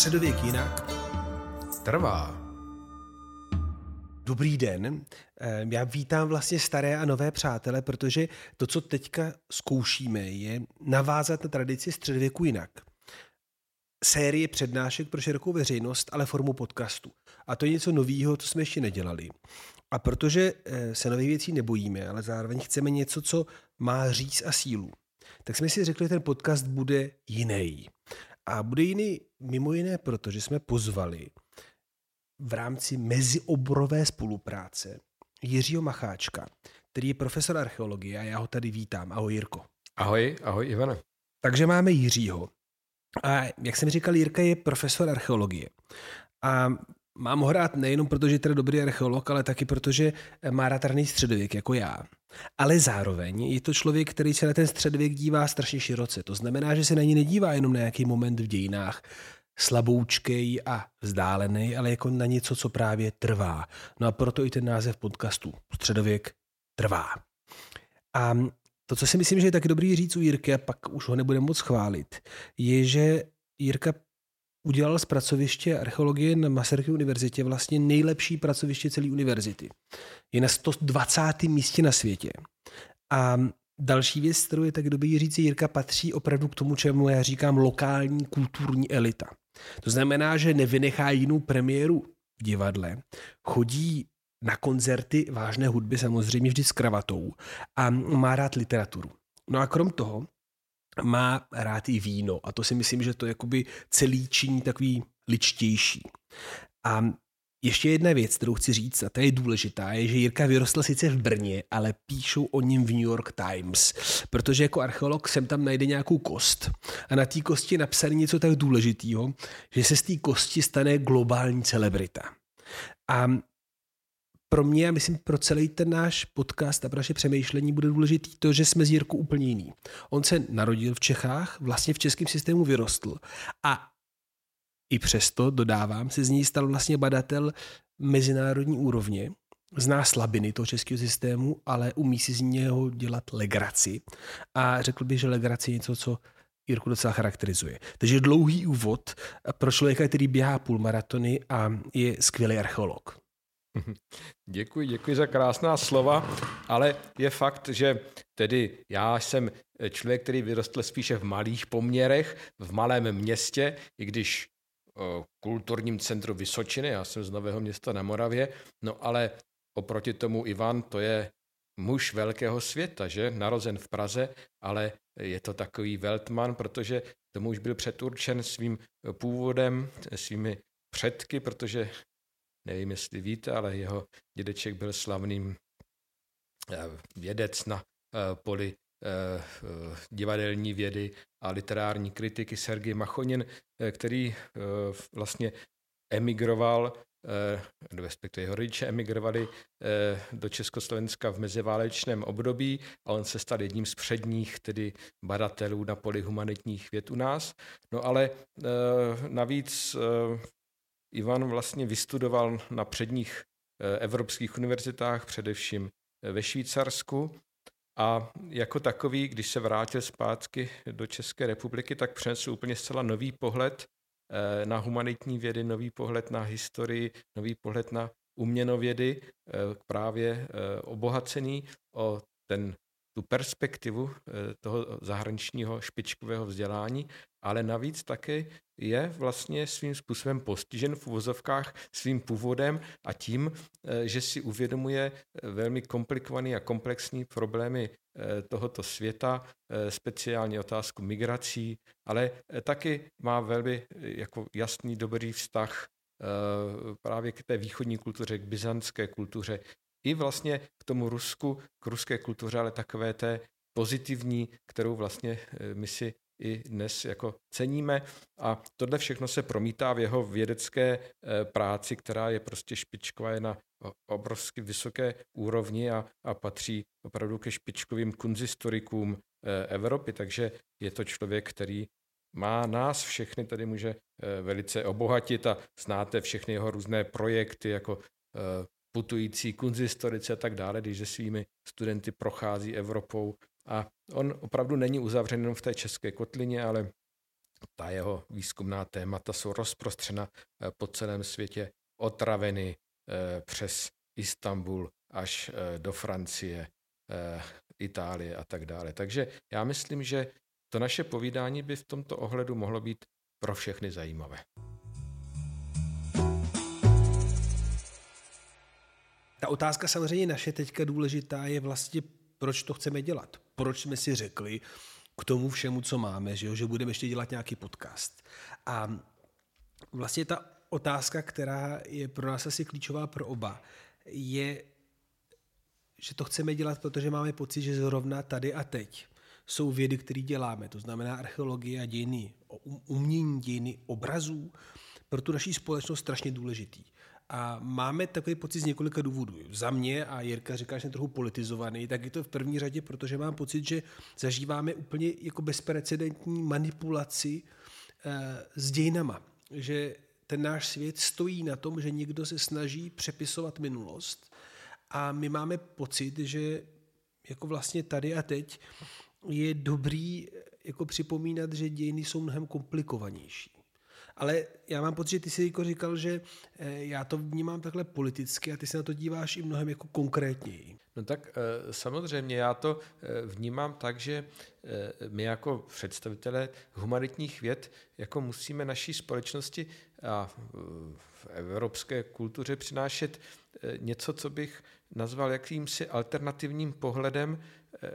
Středověk jinak trvá. Dobrý den. Já vítám vlastně staré a nové přátele, protože to, co teďka zkoušíme, je navázat na tradici středověku jinak. Série přednášek pro širokou veřejnost, ale formu podcastu. A to je něco nového, co jsme ještě nedělali. A protože eh, se nových věcí nebojíme, ale zároveň chceme něco, co má říct a sílu, tak jsme si řekli, že ten podcast bude jiný. A bude jiný mimo jiné proto, že jsme pozvali v rámci mezioborové spolupráce Jiřího Macháčka, který je profesor archeologie a já ho tady vítám. Ahoj Jirko. Ahoj, ahoj Ivane. Takže máme Jiřího. A jak jsem říkal, Jirka je profesor archeologie. A mám ho rád nejenom proto, že je teda dobrý archeolog, ale taky proto, že má rád raný středověk jako já. Ale zároveň je to člověk, který se na ten středověk dívá strašně široce. To znamená, že se na ní nedívá jenom na nějaký moment v dějinách, slaboučkej a vzdálený, ale jako na něco, co právě trvá. No a proto i ten název podcastu Středověk trvá. A to, co si myslím, že je tak dobrý říct u Jirky, a pak už ho nebudeme moc chválit, je, že Jirka udělal z pracoviště archeologie na Masarykově univerzitě vlastně nejlepší pracoviště celé univerzity. Je na 120. místě na světě. A další věc, kterou je tak dobrý říct, Jirka patří opravdu k tomu, čemu já říkám lokální kulturní elita. To znamená, že nevynechá jinou premiéru v divadle, chodí na koncerty vážné hudby samozřejmě vždy s kravatou a má rád literaturu. No a krom toho má rád i víno a to si myslím, že to jakoby celý činí takový ličtější. A ještě jedna věc, kterou chci říct, a ta je důležitá, je, že Jirka vyrostl sice v Brně, ale píšou o něm v New York Times, protože jako archeolog jsem tam najde nějakou kost a na té kosti je napsané něco tak důležitého, že se z té kosti stane globální celebrita. A pro mě, a myslím pro celý ten náš podcast a pro naše přemýšlení bude důležitý to, že jsme z Jirku úplně jiný. On se narodil v Čechách, vlastně v českém systému vyrostl a i přesto, dodávám, se z ní stal vlastně badatel mezinárodní úrovně, zná slabiny toho českého systému, ale umí si z něho dělat legraci. A řekl bych, že legraci je něco, co Jirku docela charakterizuje. Takže dlouhý úvod pro člověka, který běhá půl maratony a je skvělý archeolog. Děkuji, děkuji za krásná slova, ale je fakt, že tedy já jsem člověk, který vyrostl spíše v malých poměrech, v malém městě, i když kulturním centru Vysočiny, já jsem z Nového města na Moravě, no ale oproti tomu Ivan, to je muž velkého světa, že? Narozen v Praze, ale je to takový Weltman, protože tomu už byl předurčen svým původem, svými předky, protože nevím, jestli víte, ale jeho dědeček byl slavným eh, vědec na eh, poli Eh, divadelní vědy a literární kritiky Sergej Machonin, který vlastně emigroval, respektive jeho rodiče emigrovali do Československa v meziválečném období a on se stal jedním z předních tedy badatelů na poli humanitních věd u nás. No ale navíc Ivan vlastně vystudoval na předních evropských univerzitách, především ve Švýcarsku. A jako takový, když se vrátil zpátky do České republiky, tak přinesl úplně zcela nový pohled eh, na humanitní vědy, nový pohled na historii, nový pohled na uměnovědy, eh, právě eh, obohacený o ten tu perspektivu eh, toho zahraničního špičkového vzdělání, ale navíc také je vlastně svým způsobem postižen v uvozovkách svým původem a tím, eh, že si uvědomuje eh, velmi komplikovaný a komplexní problémy tohoto světa, speciálně otázku migrací, ale taky má velmi jako jasný dobrý vztah právě k té východní kultuře, k byzantské kultuře, i vlastně k tomu Rusku, k ruské kultuře, ale takové té pozitivní, kterou vlastně eh, my si i dnes jako ceníme. A tohle všechno se promítá v jeho vědecké eh, práci, která je prostě špičková, je na obrovsky vysoké úrovni a, a patří opravdu ke špičkovým kunzistorikům eh, Evropy. Takže je to člověk, který má nás všechny tady může velice obohatit a znáte všechny jeho různé projekty, jako putující kunzistorice a tak dále, když se svými studenty prochází Evropou. A on opravdu není uzavřen jenom v té české kotlině, ale ta jeho výzkumná témata jsou rozprostřena eh, po celém světě otraveny eh, přes Istanbul až do Francie, Itálie a tak dále. Takže já myslím, že to naše povídání by v tomto ohledu mohlo být pro všechny zajímavé. Ta otázka samozřejmě naše teďka důležitá je vlastně, proč to chceme dělat. Proč jsme si řekli k tomu všemu, co máme, že, jo, že budeme ještě dělat nějaký podcast. A vlastně ta otázka, která je pro nás asi klíčová pro oba, je, že to chceme dělat, protože máme pocit, že zrovna tady a teď jsou vědy, které děláme, to znamená archeologie a dějiny umění, dějiny obrazů, pro tu naší společnost strašně důležitý. A máme takový pocit z několika důvodů. Za mě, a Jirka říká, že jsem trochu politizovaný, tak je to v první řadě, protože mám pocit, že zažíváme úplně jako bezprecedentní manipulaci e, s dějinama. Že ten náš svět stojí na tom, že někdo se snaží přepisovat minulost a my máme pocit, že jako vlastně tady a teď je dobrý jako připomínat, že dějiny jsou mnohem komplikovanější. Ale já mám pocit, že ty jsi jako říkal, že eh, já to vnímám takhle politicky a ty se na to díváš i mnohem jako konkrétněji. No tak eh, samozřejmě já to eh, vnímám tak, že my jako představitelé humanitních věd jako musíme naší společnosti a v evropské kultuře přinášet něco, co bych nazval jakýmsi alternativním pohledem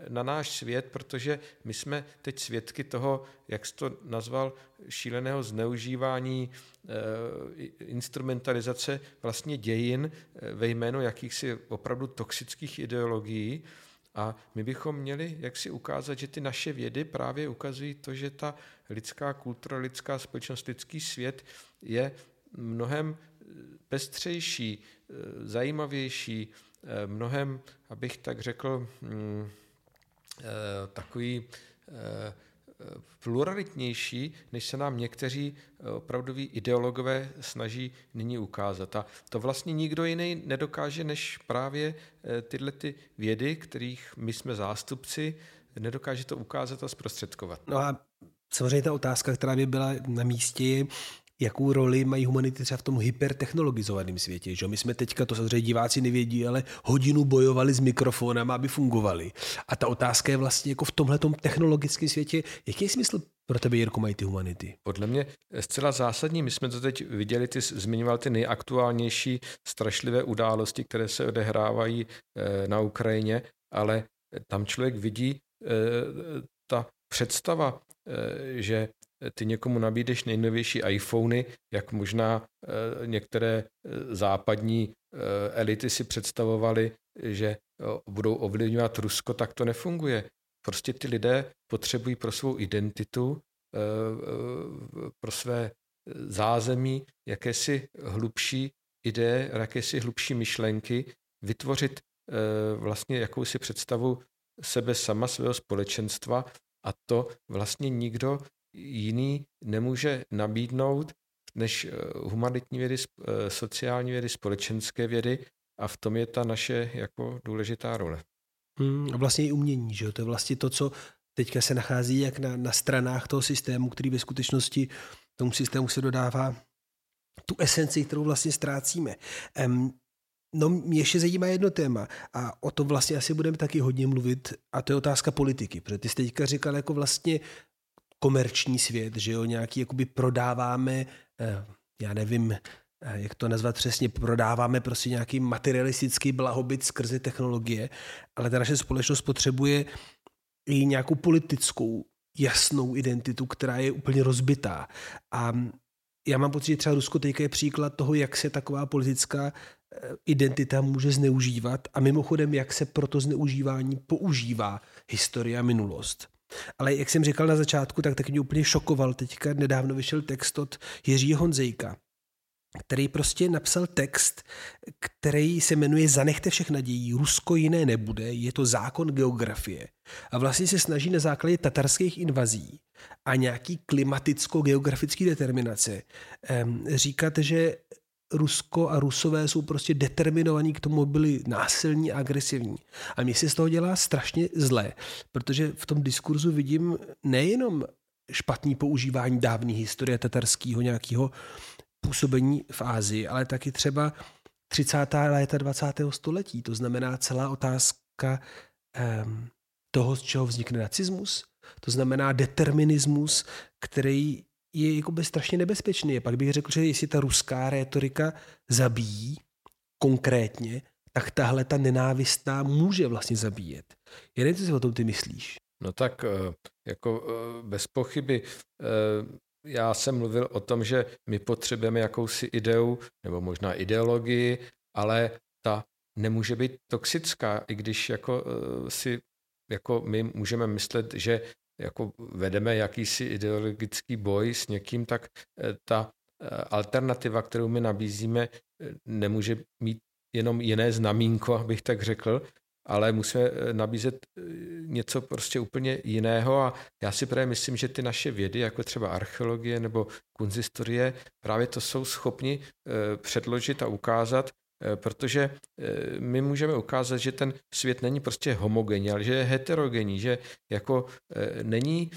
na náš svět, protože my jsme teď svědky toho, jak jsi to nazval, šíleného zneužívání eh, instrumentalizace vlastně dějin eh, ve jménu jakýchsi opravdu toxických ideologií. A my bychom měli jak si ukázat, že ty naše vědy právě ukazují to, že ta lidská kultura, lidská společnost, lidský svět je mnohem pestřejší, eh, zajímavější, mnohem, abych tak řekl, Eh, takový eh, pluralitnější, než se nám někteří eh, opravdoví ideologové snaží nyní ukázat. A to vlastně nikdo jiný nedokáže, než právě tyhle ty vědy, kterých my jsme zástupci, nedokáže to ukázat a zprostředkovat. No a samozřejmě ta otázka, která by byla na místě, jakou roli mají humanity třeba v tom hypertechnologizovaném světě. Že? My jsme teďka, to samozřejmě diváci nevědí, ale hodinu bojovali s mikrofonem, aby fungovali. A ta otázka je vlastně jako v tomhle technologickém světě, jaký je smysl pro tebe, Jirko, mají ty humanity? Podle mě zcela zásadní. My jsme to teď viděli, ty zmiňoval ty nejaktuálnější strašlivé události, které se odehrávají eh, na Ukrajině, ale tam člověk vidí eh, ta představa, eh, že ty někomu nabídeš nejnovější iPhony, jak možná eh, některé eh, západní eh, elity si představovaly, že budou ovlivňovat Rusko, tak to nefunguje. Prostě ty lidé potřebují pro svou identitu, pro své zázemí jakési hlubší ideje, jakési hlubší myšlenky, vytvořit vlastně jakousi představu sebe sama, svého společenstva a to vlastně nikdo jiný nemůže nabídnout než eh, humanitní vědy, eh, sociální vědy, společenské vědy a v tom je ta naše jako důležitá role. Hmm, a vlastně i umění, že jo? To je vlastně to, co teďka se nachází jak na, na stranách toho systému, který ve skutečnosti tomu systému se dodává tu esenci, kterou vlastně ztrácíme. Um, no, mě ještě zajímá jedno téma a o tom vlastně asi budeme taky hodně mluvit a to je otázka politiky, protože ty jste teďka říkal jako vlastně komerční svět, že jo, nějaký jakoby prodáváme, eh, já nevím, eh, jak to nazvat přesně, prodáváme prostě nějaký materialistický blahobyt skrze technologie, ale ta naše společnost potřebuje i nějakou politickou jasnou identitu, která je úplně rozbitá. A já mám pocit, že třeba Rusko teďka je příklad toho, jak se taková politická eh, identita může zneužívat a mimochodem, jak se pro to zneužívání používá historie a minulost. Ale jak jsem říkal na začátku, tak taky mě úplně šokoval. Teďka nedávno vyšel text od Jiřího Honzejka, který prostě napsal text, který se jmenuje Zanechte všech nadějí, Rusko jiné nebude, je to zákon geografie. A vlastně se snaží na základě tatarských invazí a nějaký klimaticko-geografický determinace říkat, že Rusko a Rusové jsou prostě determinovaní k tomu, byli násilní a agresivní. A mně se z toho dělá strašně zlé, protože v tom diskurzu vidím nejenom špatný používání dávné historie tatarského nějakého působení v Ázii, ale taky třeba 30. léta 20. století. To znamená celá otázka um, toho, z čeho vznikne nacismus. To znamená determinismus, který je jakoby strašně nebezpečný. Pak bych řekl, že jestli ta ruská rétorika zabíjí konkrétně, tak tahle ta nenávistná může vlastně zabíjet. Já nevím, co si o tom ty myslíš. No tak eh, jako eh, bez pochyby eh, já jsem mluvil o tom, že my potřebujeme jakousi ideu, nebo možná ideologii, ale ta nemůže být toxická, i když jako si jako my můžeme myslet, že jako vedeme jakýsi ideologický boj s někým, tak ta alternativa, kterou my nabízíme, nemůže mít jenom jiné znamínko, abych tak řekl, ale musíme eh, nabízet eh, něco prostě úplně jiného. A já si právě myslím, že ty naše vědy, jako třeba archeologie nebo kunzistorie, právě to jsou schopni eh, předložit a ukázat, protože my můžeme ukázat, že ten svět není prostě homogenní, ale že je heterogenní, že jako není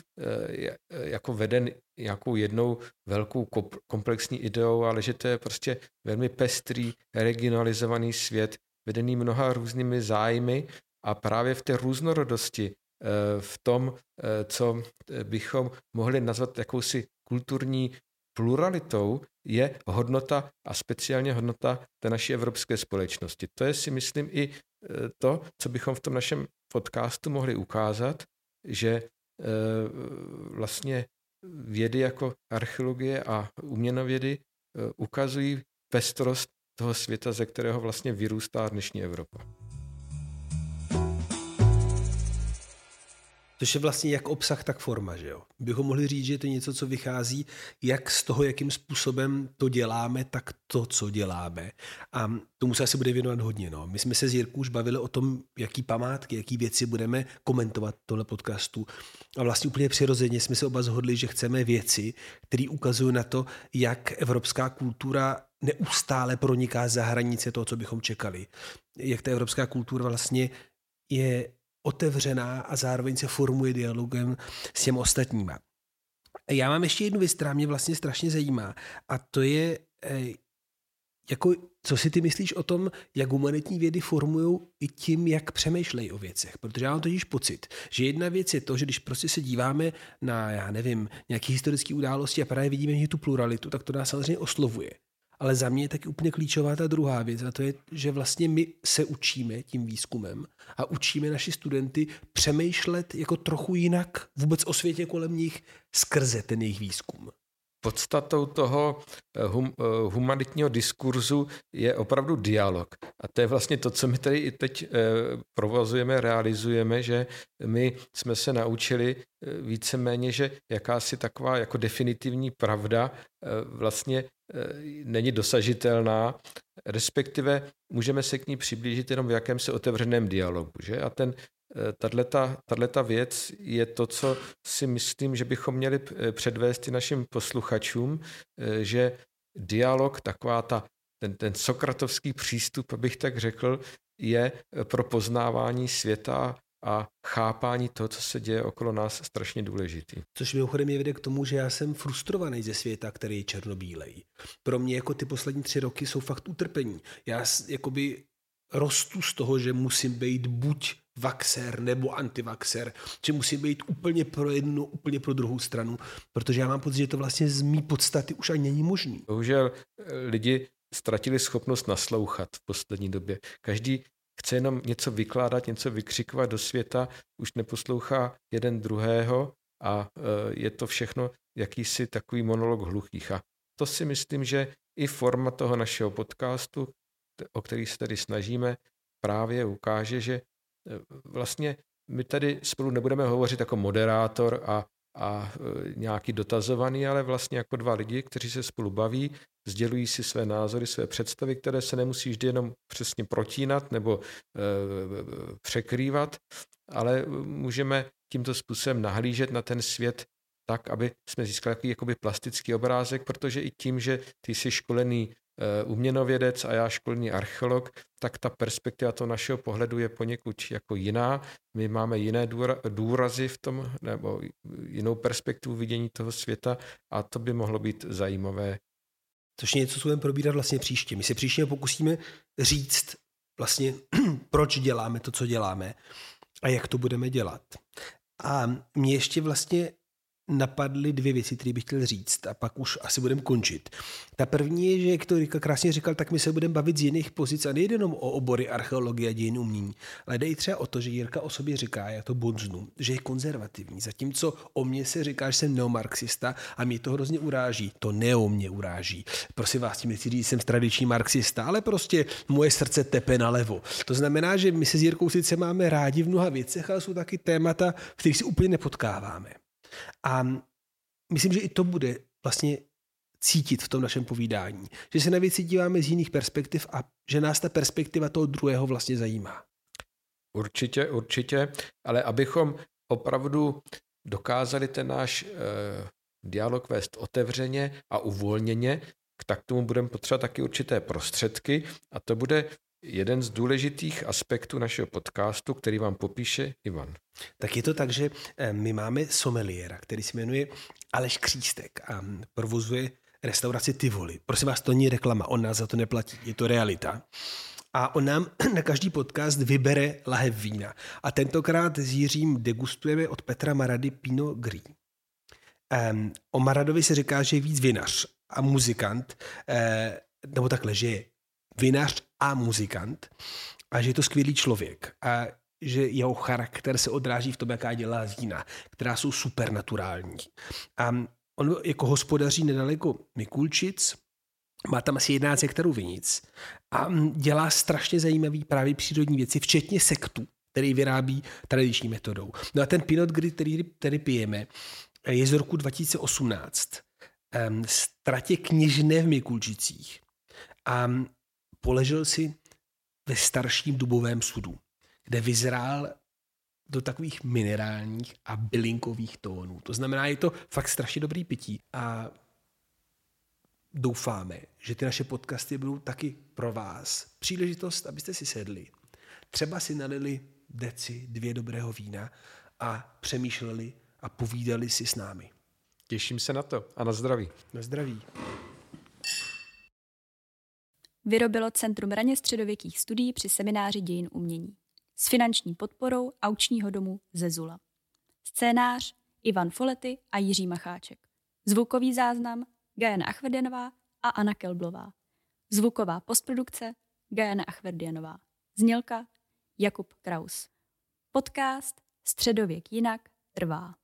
jako veden nějakou jednou velkou komplexní ideou, ale že to je prostě velmi pestrý, regionalizovaný svět, vedený mnoha různými zájmy a právě v té různorodosti, eh, v tom, eh, co bychom mohli nazvat jakousi kulturní pluralitou, je hodnota a speciálně hodnota té naší evropské společnosti. To je si myslím i eh, to, co bychom v tom našem podcastu mohli ukázat, že vlastně vědy jako archeologie a uměnovědy ukazují pestrost toho světa, ze kterého vlastně vyrůstá dnešní Evropa. Což je vlastně jak obsah, tak forma, že jo? Bychom mohli říct, že to je něco, co vychází jak z toho, jakým způsobem to děláme, tak to, co děláme. A tomu se asi bude věnovat hodně. No. My jsme se s Jirkou už bavili o tom, jaký památky, jaký věci budeme komentovat tohle podcastu. A vlastně úplně přirozeně jsme se oba zhodli, že chceme věci, které ukazují na to, jak evropská kultura neustále proniká za hranice toho, co bychom čekali. Jak ta evropská kultura vlastně je otevřená a zároveň se formuje dialogem s těmi ostatníma. Já mám ještě jednu věc, která mě vlastně strašně zajímá a to je, eh, jako, co si ty myslíš o tom, jak humanitní vědy formují i tím, jak přemýšlejí o věcech. Protože já mám totiž pocit, že jedna věc je to, že když prostě se díváme na, já nevím, nějaké historické události a právě vidíme tu pluralitu, tak to nás samozřejmě oslovuje. Ale za mě je taky úplně klíčová ta druhá věc a to je, že vlastně my se učíme tím výzkumem a učíme naši studenty přemýšlet jako trochu jinak vůbec o světě kolem nich skrze ten jejich výzkum. Podstatou toho eh, hum, eh, humanitního diskurzu je opravdu dialog. A to je vlastně to, co my tady i teď eh, provozujeme, realizujeme, že my jsme se naučili víceméně, že jakási taková jako definitivní pravda vlastně není dosažitelná, respektive můžeme se k ní přiblížit jenom v jakémsi otevřeném dialogu. Že? A ten tato věc je to, co si myslím, že bychom měli předvést i našim posluchačům, že dialog, taková ta, ten, ten sokratovský přístup, abych tak řekl, je pro poznávání světa a chápání toho, co se děje okolo nás, strašně důležitý. Což mimochodem je vede k tomu, že já jsem frustrovaný ze světa, který je černobílej. Pro mě jako ty poslední tři roky jsou fakt utrpení. Já jakoby rostu z toho, že musím být buď vaxer nebo antivaxer, že musím být úplně pro jednu, úplně pro druhou stranu, protože já mám pocit, že to vlastně z mý podstaty už ani není možný. Bohužel eh, lidi ztratili schopnost naslouchat v poslední době. Každý chce jenom něco vykládat, něco vykřikovat do světa, už neposlouchá jeden druhého a eh, je to všechno jakýsi takový monolog hluchých. A to si myslím, že i forma toho našeho podcastu, o který se tady snažíme, právě ukáže, že Eh, vlastně my tady spolu nebudeme hovořit jako moderátor a, a eh, nějaký dotazovaný, ale vlastně jako dva lidi, kteří se spolu baví, sdělují si své názory, své představy, které se nemusí vždy jenom přesně protínat nebo e, překrývat, ale můžeme tímto způsobem nahlížet na ten svět tak, aby jsme získali jakoby plastický obrázek, protože i tím, že ty jsi školený uměnovědec a já školní archeolog, tak ta perspektiva toho našeho pohledu je poněkud jako jiná. My máme jiné důrazy v tom, nebo jinou perspektivu vidění toho světa a to by mohlo být zajímavé. Což je něco, co budeme probírat vlastně příště. My se příště pokusíme říct vlastně, proč děláme to, co děláme a jak to budeme dělat. A mě ještě vlastně napadly dvě věci, které bych chtěl říct a pak už asi budeme končit. Ta první je, že jak to Rika krásně říkal, tak my se budeme bavit z jiných pozic a nejde jenom o obory archeologie a dějin umění, ale jde i třeba o to, že Jirka o sobě říká, já to bonznu, že je konzervativní, zatímco o mně se říká, že jsem neomarxista a mě to hrozně uráží. To neo mě uráží. Prosím vás, tím nechci říct, že jsem tradiční marxista, ale prostě moje srdce tepe nalevo. To znamená, že my se s Jirkou sice máme rádi v mnoha věcech, ale jsou taky témata, v kterých si úplně nepotkáváme. A myslím, že i to bude vlastně cítit v tom našem povídání. Že se na věci díváme z jiných perspektiv a že nás ta perspektiva toho druhého vlastně zajímá. Určitě, určitě, ale abychom opravdu dokázali ten náš eh, dialog vést otevřeně a uvolněně, tak tomu budeme potřebovat taky určité prostředky a to bude jeden z důležitých aspektů našeho podcastu, který vám popíše Ivan. Tak je to tak, že eh, my máme someliéra, který se jmenuje Aleš Křístek a provozuje restauraci Tivoli. Prosím vás, to není reklama, on nás za to neplatí, je to realita. A on nám na každý podcast vybere lahev vína. A tentokrát s Jiřím degustujeme od Petra Marady Pino Gris. Um, o Maradovi se říká, že je víc vinař a muzikant, eh, nebo takhle, že je vinař a muzikant a že je to skvělý člověk a že jeho charakter se odráží v tom, jaká dělá vína, která jsou supernaturální. A on jako hospodaří nedaleko Mikulčic, má tam asi 11 hektarů vinic a dělá strašně zajímavé právě přírodní věci, včetně sektu, který vyrábí tradiční metodou. No a ten Pinot Gris, který tady pijeme, je z roku 2018. Stratě kněžné v Mikulčicích. A poležel si ve starším dubovém sudu, kde vyzrál do takových minerálních a bylinkových tónů. To znamená, je to fakt strašně dobrý pití a doufáme, že ty naše podcasty budou taky pro vás příležitost, abyste si sedli. Třeba si nalili deci, dvě dobrého vína a přemýšleli a povídali si s námi. Těším se na to a na zdraví. Na zdraví vyrobilo Centrum raně středověkých studií při semináři dějin umění s finanční podporou aučního domu Zezula. Scénář Ivan Folety a Jiří Macháček. Zvukový záznam Gajana Achverdianová a Anna Kelblová. Zvuková postprodukce Gajana Achverdianová. Znělka Jakub Kraus. Podcast Středověk jinak trvá.